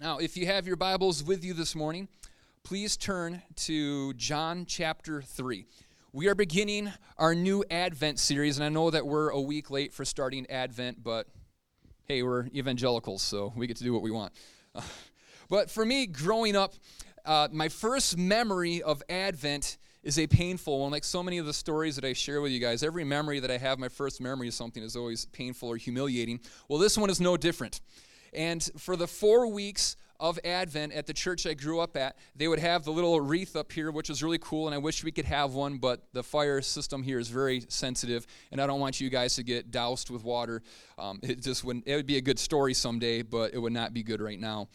Now, if you have your Bibles with you this morning, please turn to John chapter 3. We are beginning our new Advent series, and I know that we're a week late for starting Advent, but hey, we're evangelicals, so we get to do what we want. but for me, growing up, uh, my first memory of Advent is a painful one. Like so many of the stories that I share with you guys, every memory that I have, my first memory of something is always painful or humiliating. Well, this one is no different. And for the four weeks of Advent at the church I grew up at, they would have the little wreath up here, which was really cool, and I wish we could have one, but the fire system here is very sensitive, and I don't want you guys to get doused with water. Um, it just wouldn't, it would be a good story someday, but it would not be good right now.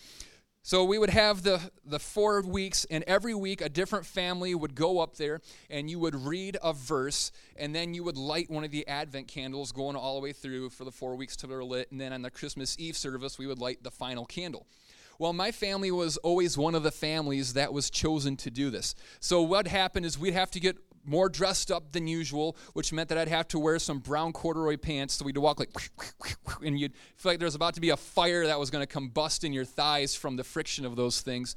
So we would have the, the four weeks, and every week a different family would go up there, and you would read a verse, and then you would light one of the Advent candles going all the way through for the four weeks till they're lit, and then on the Christmas Eve service, we would light the final candle. Well, my family was always one of the families that was chosen to do this. So what happened is we'd have to get more dressed up than usual, which meant that I'd have to wear some brown corduroy pants. So we'd walk like, and you'd feel like there was about to be a fire that was going to combust in your thighs from the friction of those things.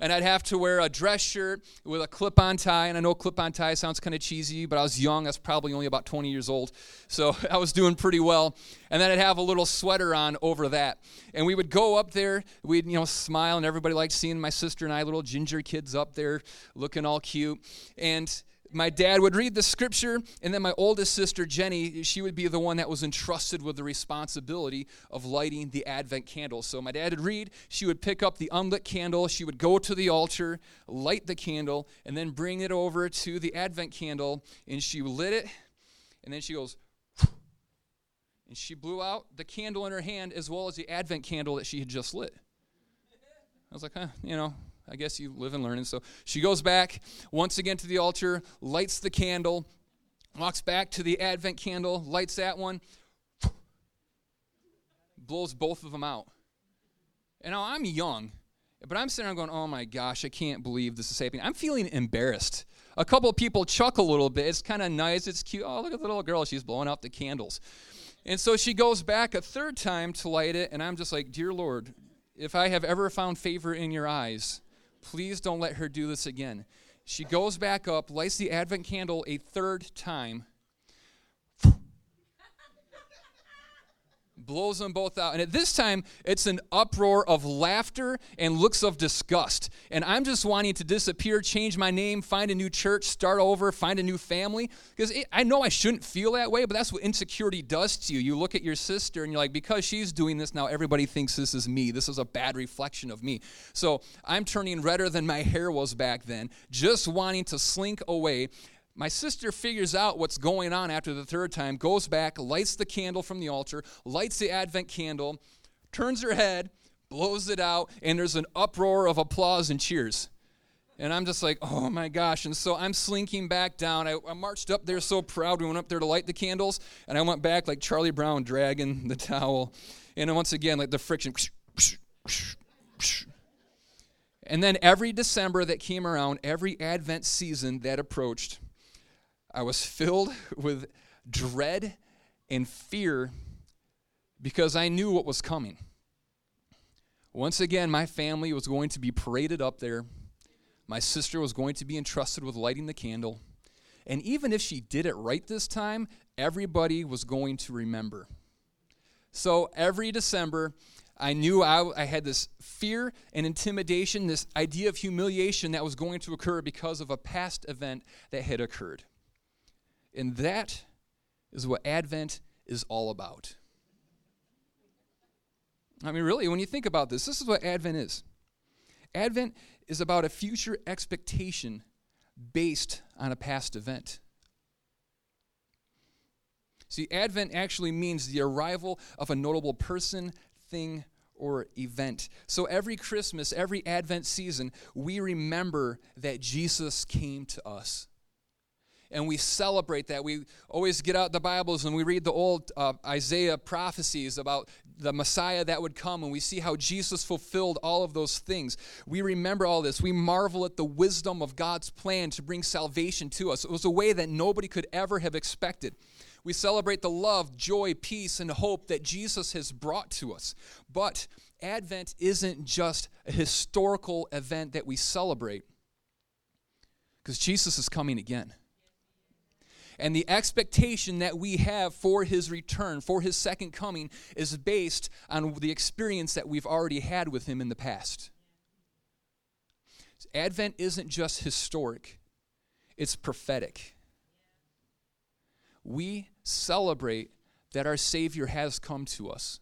And I'd have to wear a dress shirt with a clip on tie. And I know clip on tie sounds kind of cheesy, but I was young. I was probably only about 20 years old. So I was doing pretty well. And then I'd have a little sweater on over that. And we would go up there. We'd, you know, smile. And everybody liked seeing my sister and I, little ginger kids up there looking all cute. And my dad would read the scripture, and then my oldest sister, Jenny, she would be the one that was entrusted with the responsibility of lighting the Advent candle. So my dad would read, she would pick up the unlit candle, she would go to the altar, light the candle, and then bring it over to the Advent candle, and she lit it, and then she goes, and she blew out the candle in her hand as well as the Advent candle that she had just lit. I was like, huh, you know, I guess you live and learn. And so she goes back once again to the altar, lights the candle, walks back to the Advent candle, lights that one, blows both of them out. And now I'm young, but I'm sitting there going, oh my gosh, I can't believe this is happening. I'm feeling embarrassed. A couple of people chuckle a little bit. It's kind of nice. It's cute. Oh, look at the little girl. She's blowing out the candles. And so she goes back a third time to light it, and I'm just like, Dear Lord, if I have ever found favor in your eyes, Please don't let her do this again. She goes back up, lights the Advent candle a third time, blows them both out. And at this time, it's an uproar of laughter and looks of disgust. And I'm just wanting to disappear, change my name, find a new church, start over, find a new family. Because I know I shouldn't feel that way, but that's what insecurity does to you. You look at your sister and you're like, because she's doing this now, everybody thinks this is me. This is a bad reflection of me. So I'm turning redder than my hair was back then, just wanting to slink away. My sister figures out what's going on after the third time, goes back, lights the candle from the altar, lights the Advent candle, turns her head, blows it out, and there's an uproar of applause and cheers. And I'm just like, oh my gosh. And so I'm slinking back down. I, I, marched up there so proud. We went up there to light the candles, and I went back like Charlie Brown dragging the towel. And once again, like the friction. And then every December that came around, every Advent season that approached, I was filled with dread and fear because I knew what was coming. Once again, my family was going to be paraded up there. My sister was going to be entrusted with lighting the candle. And even if she did it right this time, everybody was going to remember. So every December, I knew I, I, had this fear and intimidation, this idea of humiliation that was going to occur because of a past event that had occurred. And that is what Advent is all about. I mean, really, when you think about this, this is what Advent is. Advent is about a future expectation based on a past event. See, Advent actually means the arrival of a notable person, thing, or event. So every Christmas, every Advent season, we remember that Jesus came to us and we celebrate that. We always get out the Bibles and we read the old uh, Isaiah prophecies about the Messiah that would come, and we see how Jesus fulfilled all of those things. We remember all this. We marvel at the wisdom of God's plan to bring salvation to us. It was a way that nobody could ever have expected. We celebrate the love, joy, peace, and hope that Jesus has brought to us. But Advent isn't just a historical event that we celebrate, because Jesus is coming again. And the expectation that we have for his return, for his second coming, is based on the experience that we've already had with him in the past. Advent isn't just historic, it's prophetic. We celebrate that our Savior has come to us,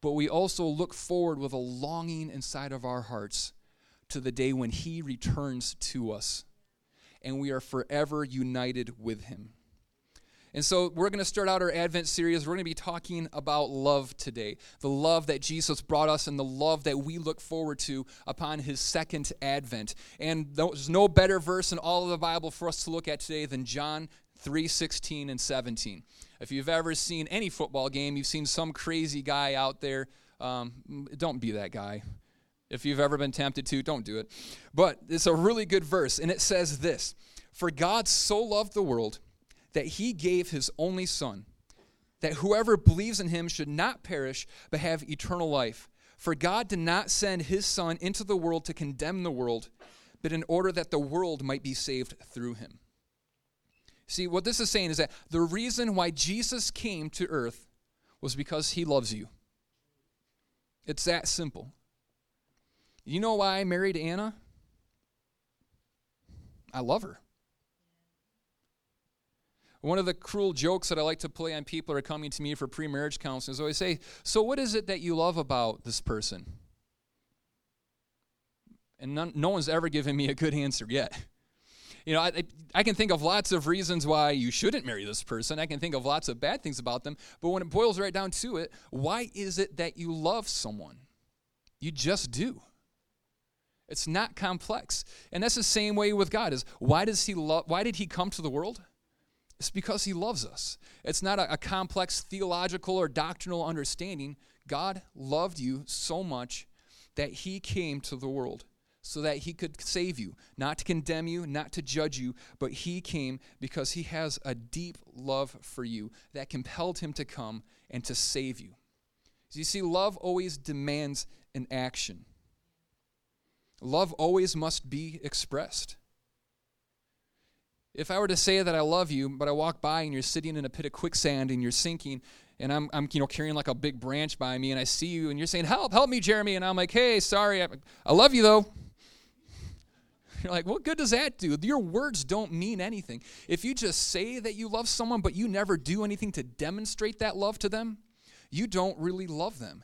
but we also look forward with a longing inside of our hearts to the day when He returns to us and we are forever united with Him. And so we're going to start out our Advent series. We're going to be talking about love today. The love that Jesus brought us and the love that we look forward to upon his second advent. And there's no better verse in all of the Bible for us to look at today than John 3 16 and 17. If you've ever seen any football game, you've seen some crazy guy out there. Um, don't be that guy. If you've ever been tempted to, don't do it. But it's a really good verse, and it says this For God so loved the world that he gave his only Son, that whoever believes in him should not perish, but have eternal life. For God did not send his Son into the world to condemn the world, but in order that the world might be saved through him. See, what this is saying is that the reason why Jesus came to earth was because he loves you. It's that simple. You know why I married Anna? I love her. One of the cruel jokes that I like to play on people who are coming to me for pre marriage counseling is always say, So, what is it that you love about this person? And none, no one's ever given me a good answer yet. You know, I, I can think of lots of reasons why you shouldn't marry this person. I can think of lots of bad things about them. But when it boils right down to it, why is it that you love someone? You just do. It's not complex. And that's the same way with God is why does he love why did he come to the world? It's because he loves us. It's not a, a complex theological or doctrinal understanding. God loved you so much that he came to the world so that he could save you, not to condemn you, not to judge you, but he came because he has a deep love for you that compelled him to come and to save you. So you see, love always demands an action. Love always must be expressed. If I were to say that I love you, but I walk by and you're sitting in a pit of quicksand and you're sinking, and I'm, I'm you know carrying like a big branch by me, and I see you and you're saying, "Help, help me, Jeremy," and I'm like, "Hey, sorry, I, I love you though." You're like, what good does that do? Your words don't mean anything. If you just say that you love someone, but you never do anything to demonstrate that love to them, you don't really love them.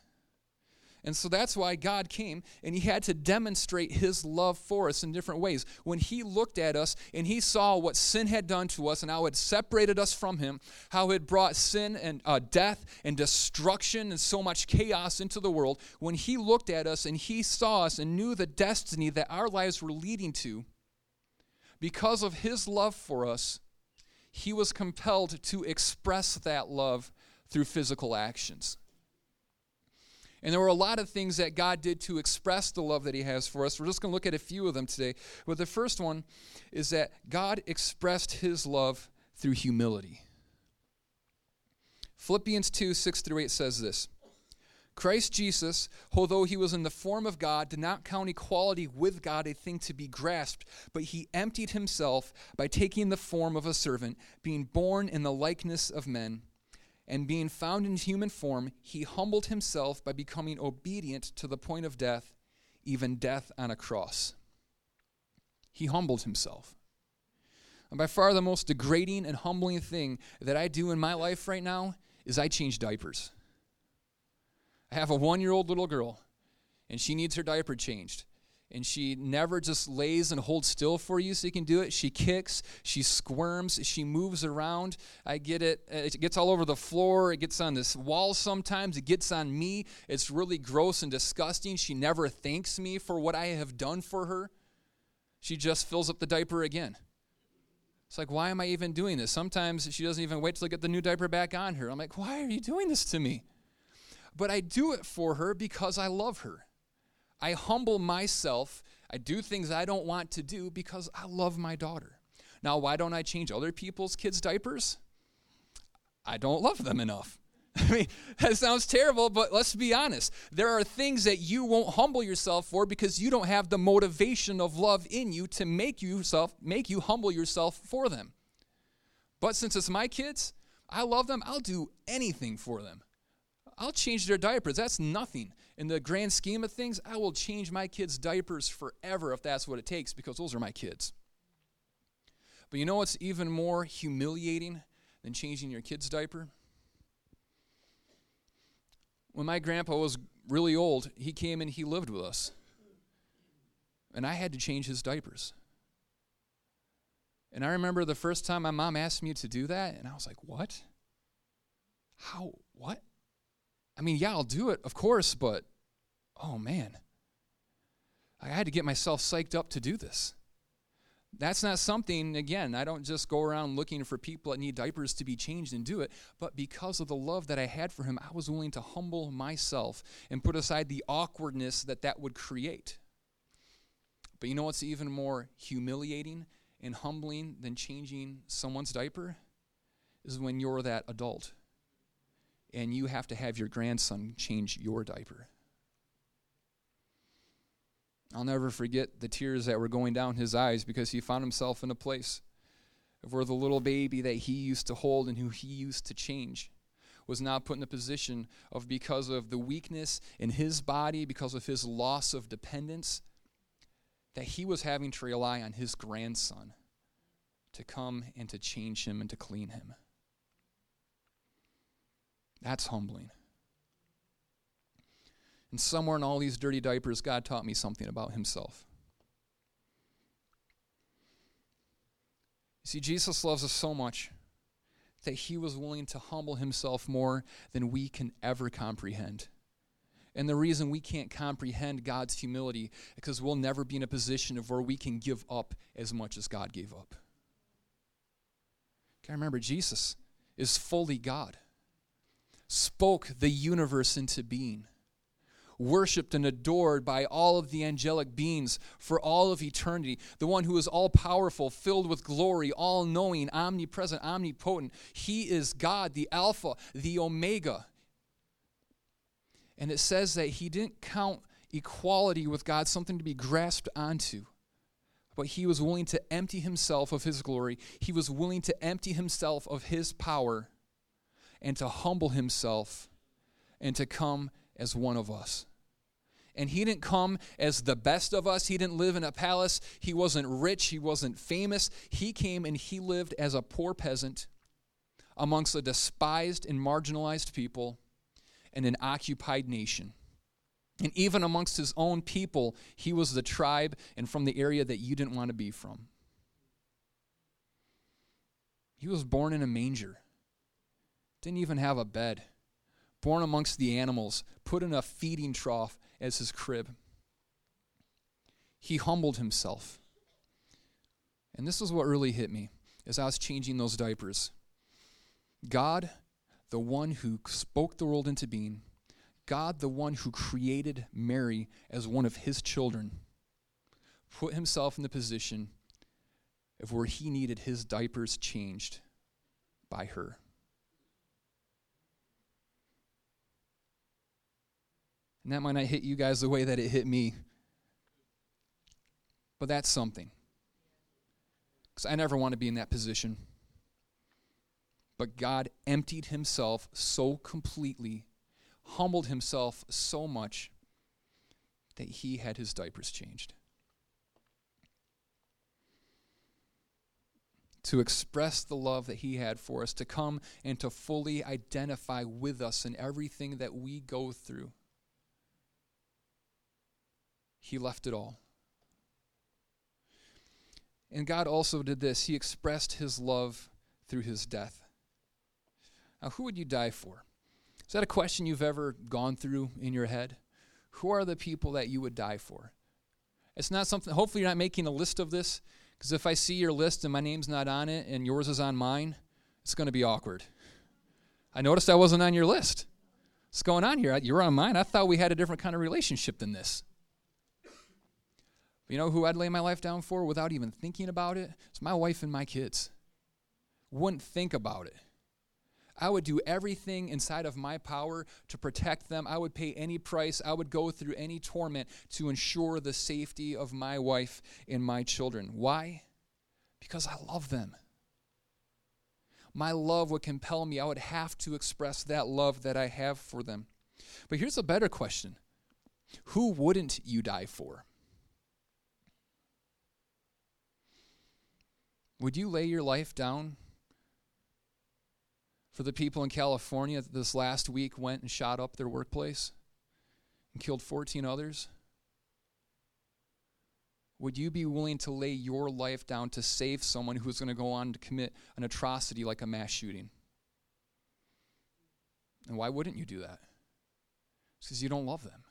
And so that's why God came and he had to demonstrate his love for us in different ways. When he looked at us and he saw what sin had done to us and how it separated us from him, how it brought sin and uh, death and destruction and so much chaos into the world, when he looked at us and he saw us and knew the destiny that our lives were leading to, because of his love for us, he was compelled to express that love through physical actions. And there were a lot of things that God did to express the love that He has for us. We're just going to look at a few of them today. But the first one is that God expressed His love through humility. Philippians 2 6 through 8 says this Christ Jesus, although he was in the form of God, did not count equality with God a thing to be grasped, but he emptied himself by taking the form of a servant, being born in the likeness of men and being found in human form, he humbled himself by becoming obedient to the point of death, even death on a cross. He humbled himself. And by far the most degrading and humbling thing that I do in my life right now is I change diapers. I have a one year old little girl, and she needs her diaper changed and she never just lays and holds still for you so you can do it. She kicks, she squirms, she moves around. I get it. It gets all over the floor. It gets on this wall sometimes. It gets on me. It's really gross and disgusting. She never thanks me for what I have done for her. She just fills up the diaper again. It's like, why am I even doing this? Sometimes she doesn't even wait till I get the new diaper back on her. I'm like, why are you doing this to me? But I do it for her because I love her. I humble myself. I do things I don't want to do because I love my daughter. Now, why don't I change other people's kids' diapers? I don't love them enough. I mean, that sounds terrible, but let's be honest. There are things that you won't humble yourself for because you don't have the motivation of love in you to make yourself make you humble yourself for them. But since it's my kids, I love them. I'll do anything for them. I'll change their diapers. That's nothing. In the grand scheme of things, I will change my kids' diapers forever if that's what it takes because those are my kids. But you know what's even more humiliating than changing your kid's diaper? When my grandpa was really old, he came and he lived with us. And I had to change his diapers. And I remember the first time my mom asked me to do that, and I was like, What? How? What? I mean, yeah, I'll do it, of course, but oh man. I had to get myself psyched up to do this. That's not something, again, I don't just go around looking for people that need diapers to be changed and do it, but because of the love that I had for him, I was willing to humble myself and put aside the awkwardness that that would create. But you know what's even more humiliating and humbling than changing someone's diaper? Is when you're that adult and you have to have your grandson change your diaper. I'll never forget the tears that were going down his eyes because he found himself in a place where the little baby that he used to hold and who he used to change was now put in a position of because of the weakness in his body, because of his loss of dependence, that he was having to rely on his grandson to come and to change him and to clean him. That's humbling. And somewhere in all these dirty diapers, God taught me something about himself. You See, Jesus loves us so much that he was willing to humble himself more than we can ever comprehend. And the reason we can't comprehend God's humility is because we'll never be in a position of where we can give up as much as God gave up. Okay, remember, Jesus is fully God, spoke the universe into being worshiped and adored by all of the angelic beings for all of eternity. The one who is all powerful, filled with glory, all knowing, omnipresent, omnipotent. He is God, the Alpha, the Omega. And it says that he didn't count equality with God something to be grasped onto. But he was willing to empty himself of his glory. He was willing to empty himself of his power and to humble himself and to come as one of us. And he didn't come as the best of us. He didn't live in a palace. He wasn't rich. He wasn't famous. He came and he lived as a poor peasant amongst a despised and marginalized people and an occupied nation. And even amongst his own people, he was the tribe and from the area that you didn't want to be from. He was born in a manger, didn't even have a bed born amongst the animals, put in a feeding trough as his crib. He humbled himself. And this is what really hit me as I was changing those diapers. God, the one who spoke the world into being, God, the one who created Mary as one of his children, put himself in the position of where he needed his diapers changed by her. And that might not hit you guys the way that it hit me. But that's something. Because I never want to be in that position. But God emptied himself so completely, humbled himself so much, that he had his diapers changed. To express the love that he had for us, to come and to fully identify with us in everything that we go through he left it all. And God also did this. He expressed his love through his death. Now, who would you die for? Is that a question you've ever gone through in your head? Who are the people that you would die for? It's not something, hopefully, you're not making a list of this, because if I see your list and my name's not on it and yours is on mine, it's going to be awkward. I noticed I wasn't on your list. What's going on here? You're on mine. I thought we had a different kind of relationship than this. You know who I'd lay my life down for without even thinking about it? It's my wife and my kids. Wouldn't think about it. I would do everything inside of my power to protect them. I would pay any price. I would go through any torment to ensure the safety of my wife and my children. Why? Because I love them. My love would compel me. I would have to express that love that I have for them. But here's a better question Who wouldn't you die for? Would you lay your life down for the people in California that this last week went and shot up their workplace and killed 14 others? Would you be willing to lay your life down to save someone who's going to go on to commit an atrocity like a mass shooting? And why wouldn't you do that? It's because you don't love them.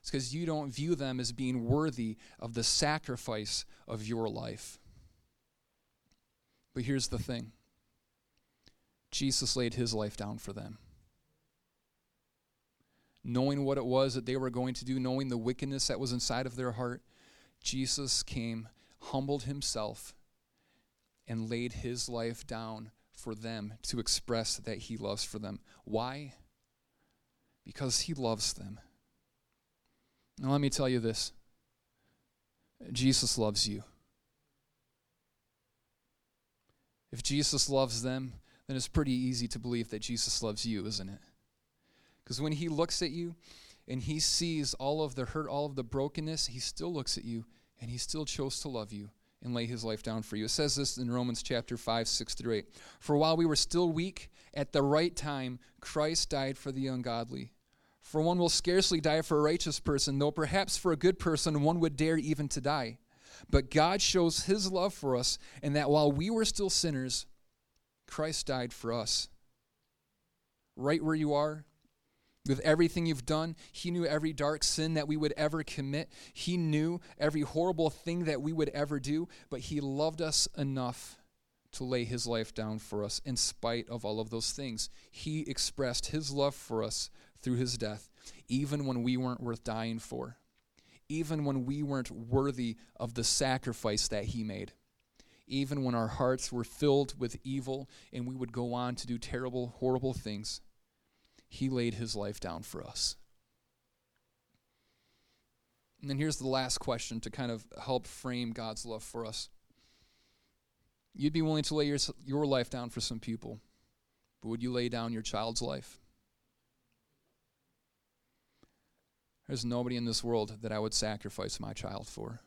It's because you don't view them as being worthy of the sacrifice of your life. But here's the thing Jesus laid his life down for them. Knowing what it was that they were going to do, knowing the wickedness that was inside of their heart, Jesus came, humbled himself, and laid his life down for them to express that he loves for them. Why? Because he loves them. Now, let me tell you this Jesus loves you. If Jesus loves them, then it's pretty easy to believe that Jesus loves you, isn't it? Because when he looks at you and he sees all of the hurt, all of the brokenness, he still looks at you and he still chose to love you and lay his life down for you. It says this in Romans chapter 5, 6 through 8. For while we were still weak, at the right time, Christ died for the ungodly. For one will scarcely die for a righteous person, though perhaps for a good person one would dare even to die. But God shows his love for us, and that while we were still sinners, Christ died for us. Right where you are, with everything you've done, He knew every dark sin that we would ever commit. He knew every horrible thing that we would ever do, but He loved us enough to lay His life down for us in spite of all of those things. He expressed His love for us through His death, even when we weren't worth dying for even when we weren't worthy of the sacrifice that He made. Even when our hearts were filled with evil and we would go on to do terrible, horrible things, He laid His life down for us. And then here's the last question to kind of help frame God's love for us. You'd be willing to lay your, your life down for some people, but would you lay down your child's life? There's nobody in this world that I would sacrifice my child for.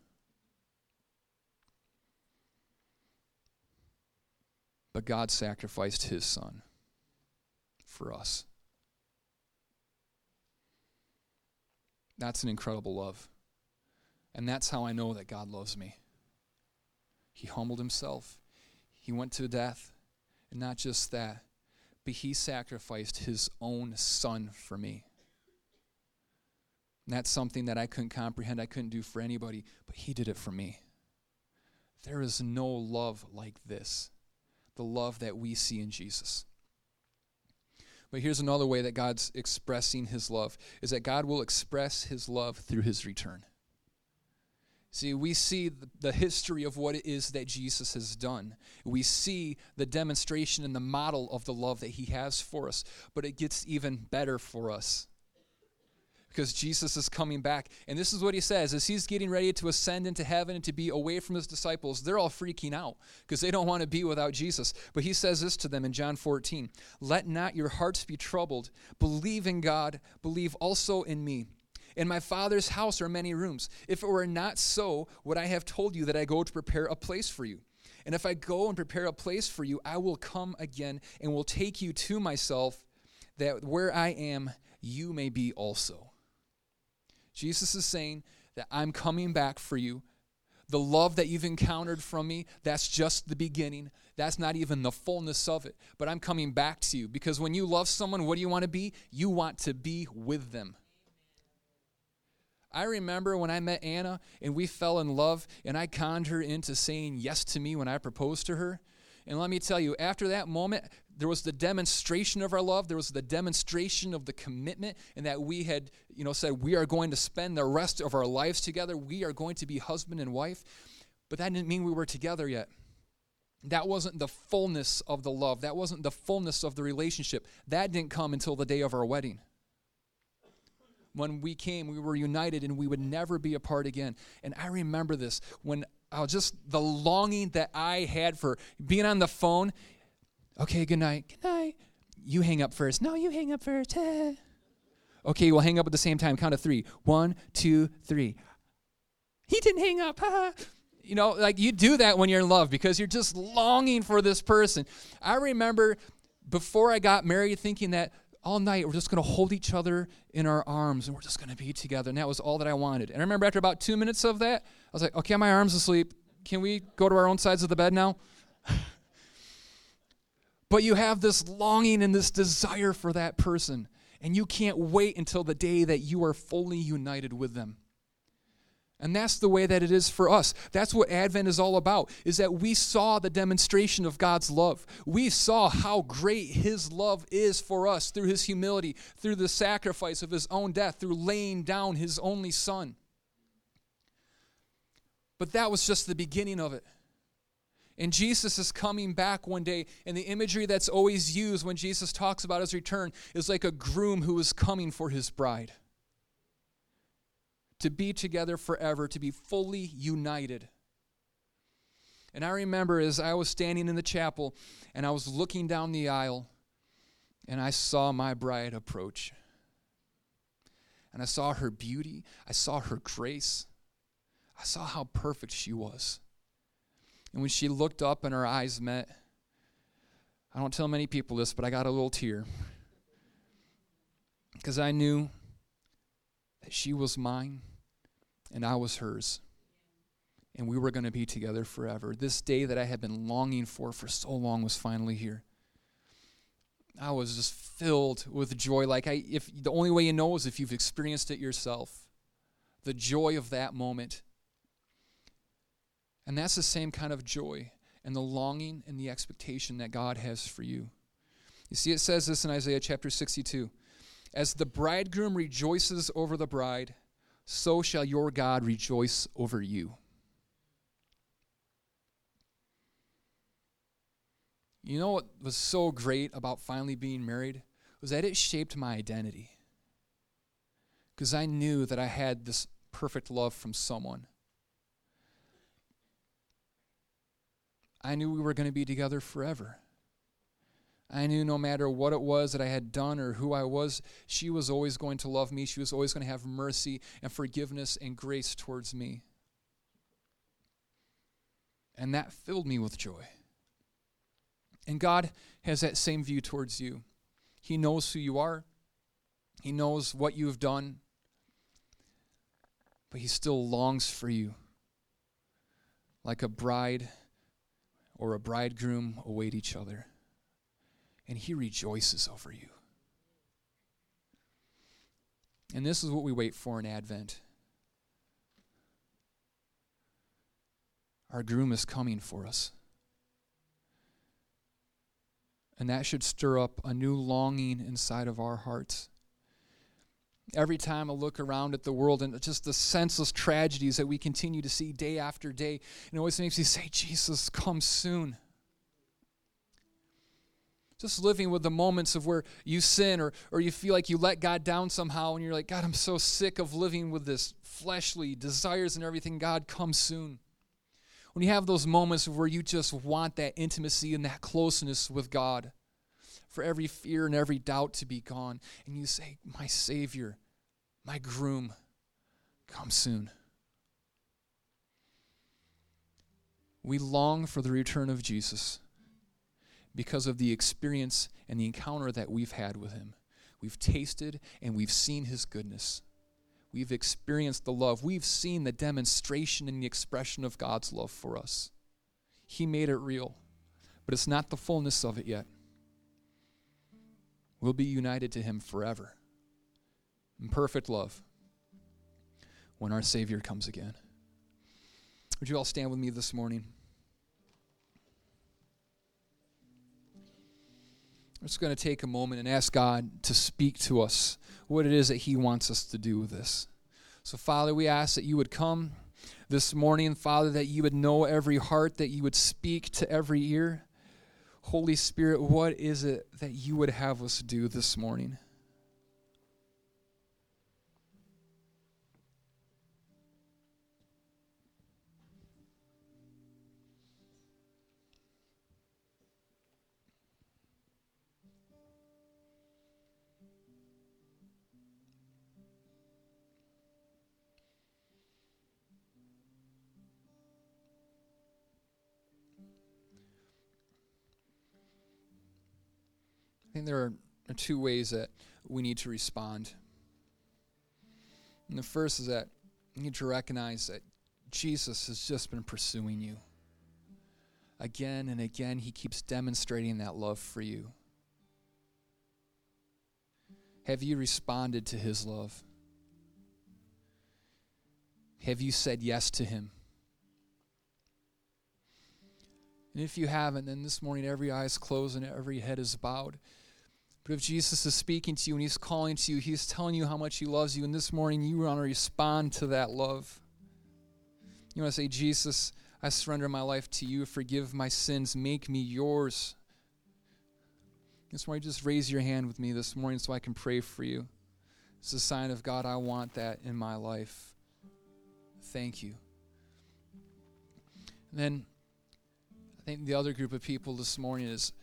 But God sacrificed his son for us. That's an incredible love. And that's how I know that God loves me. He humbled himself, he went to death. And not just that, but he sacrificed his own son for me. And that's something that I couldn't comprehend, I couldn't do for anybody, but He did it for me. There is no love like this the love that we see in Jesus. But here's another way that God's expressing his love is that God will express his love through his return. See, we see the history of what it is that Jesus has done. We see the demonstration and the model of the love that he has for us, but it gets even better for us because Jesus is coming back. And this is what he says as he's getting ready to ascend into heaven and to be away from his disciples, they're all freaking out because they don't want to be without Jesus. But he says this to them in John 14 Let not your hearts be troubled. Believe in God, believe also in me. In my Father's house are many rooms. If it were not so, would I have told you that I go to prepare a place for you? And if I go and prepare a place for you, I will come again and will take you to myself, that where I am, you may be also. Jesus is saying that I'm coming back for you. The love that you've encountered from me, that's just the beginning. That's not even the fullness of it. But I'm coming back to you because when you love someone, what do you want to be? You want to be with them. I remember when I met Anna and we fell in love, and I conned her into saying yes to me when I proposed to her. And let me tell you, after that moment, there was the demonstration of our love there was the demonstration of the commitment and that we had you know said we are going to spend the rest of our lives together we are going to be husband and wife but that didn't mean we were together yet that wasn't the fullness of the love. That wasn't the fullness of the relationship. That didn't come until the day of our wedding. When we came, we were united and we would never be apart again. And I remember this when I was just the longing that I had for being on the phone. Okay, good night. Good night. You hang up first. No, you hang up first. okay, we'll hang up at the same time. Count of three. One, two, three. He didn't hang up. you know, like you do that when you're in love because you're just longing for this person. I remember before I got married thinking that all night we're just going to hold each other in our arms and we're just going to be together. And that was all that I wanted. And I remember after about two minutes of that, I was like, okay, my arm's asleep. Can we go to our own sides of the bed now? but you have this longing and this desire for that person. And you can't wait until the day that you are fully united with them. And that's the way that it is for us. That's what Advent is all about, is that we saw the demonstration of God's love. We saw how great his love is for us through his humility, through the sacrifice of his own death, through laying down his only son. But that was just the beginning of it. And Jesus is coming back one day, and the imagery that's always used when Jesus talks about his return is like a groom who is coming for his bride to be together forever, to be fully united. And I remember as I was standing in the chapel and I was looking down the aisle and I saw my bride approach. And I saw her beauty, I saw her grace, I saw how perfect she was. And when she looked up and our eyes met, I don't tell many people this, but I got a little tear. Because I knew that she was mine and I was hers. And we were going to be together forever. This day that I had been longing for for so long was finally here. I was just filled with joy. Like I, if the only way you know is if you've experienced it yourself, the joy of that moment. And that's the same kind of joy and the longing and the expectation that God has for you. You see, it says this in Isaiah chapter 62 As the bridegroom rejoices over the bride, so shall your God rejoice over you. You know what was so great about finally being married? Was that it shaped my identity. Because I knew that I had this perfect love from someone. I knew we were going to be together forever. I knew no matter what it was that I had done or who I was, she was always going to love me. She was always going to have mercy and forgiveness and grace towards me. And that filled me with joy. And God has that same view towards you. He knows who you are, He knows what you've done, but He still longs for you like a bride or a bridegroom await each other and he rejoices over you. And this is what we wait for in Advent. Our groom is coming for us. And that should stir up a new longing inside of our hearts. Every time I look around at the world and just the senseless tragedies that we continue to see day after day, it always makes me say, Jesus, come soon just living with the moments of where you sin or, or you feel like you let God down somehow and you're like, God, I'm so sick of living with this fleshly desires and everything. God, come soon. When you have those moments where you just want that intimacy and that closeness with God, for every fear and every doubt to be gone, and you say, My Savior, my groom, come soon. We long for the return of Jesus because of the experience and the encounter that we've had with Him. We've tasted and we've seen His goodness. We've experienced the love. We've seen the demonstration and the expression of God's love for us. He made it real, but it's not the fullness of it yet. We'll be united to Him forever in perfect love when our Savior comes again. Would you all stand with me this morning? I'm just going to take a moment and ask God to speak to us what it is that He wants us to do with this. So, Father, we ask that you would come this morning, Father, that you would know every heart, that you would speak to every ear. Holy Spirit, what is it that you would have us do this morning? There are two ways that we need to respond. And the first is that you need to recognize that Jesus has just been pursuing you. Again and again, he keeps demonstrating that love for you. Have you responded to his love? Have you said yes to him? And if you haven't, then this morning every eye is closed and every head is bowed. But if Jesus is speaking to you and he's calling to you, he's telling you how much he loves you, and this morning you want to respond to that love. You want to say, Jesus, I surrender my life to you. Forgive my sins. Make me yours. This morning, just raise your hand with me this morning so I can pray for you. It's a sign of God, I want that in my life. Thank you. And then I think the other group of people this morning is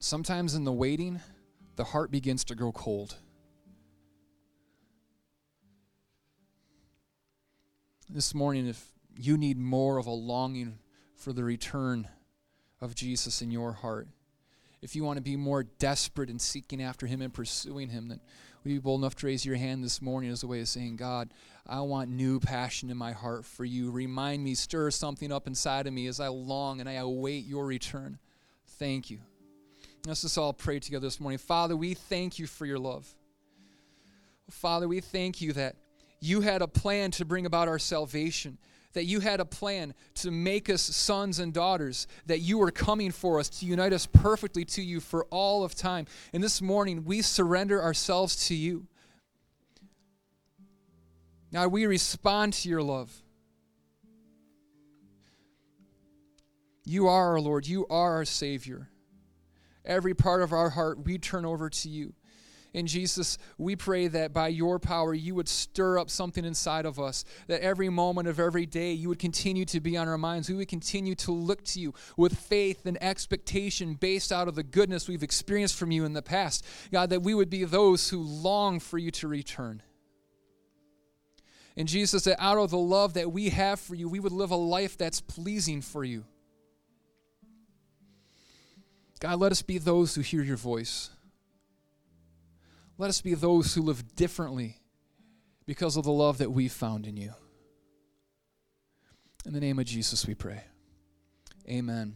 sometimes in the waiting, the heart begins to grow cold. This morning, if you need more of a longing for the return of Jesus in your heart, if you want to be more desperate in seeking after Him and pursuing Him, then will you be bold enough to raise your hand this morning as a way of saying, God, I want new passion in my heart for you. Remind me, stir something up inside of me as I long and I await your return. Thank you. Let's just all pray together this morning. Father, we thank you for your love. Father, we thank you that you had a plan to bring about our salvation, that you had a plan to make us sons and daughters, that you were coming for us to unite us perfectly to you for all of time. And this morning, we surrender ourselves to you. Now we respond to your love. You are our Lord, you are our Savior. Every part of our heart we turn over to you. And Jesus, we pray that by your power you would stir up something inside of us, that every moment of every day you would continue to be on our minds. We would continue to look to you with faith and expectation based out of the goodness we've experienced from you in the past. God, that we would be those who long for you to return. And Jesus, that out of the love that we have for you, we would live a life that's pleasing for you. God, let us be those who hear your voice. Let us be those who live differently because of the love that we've found in you. In the name of Jesus, we pray. Amen.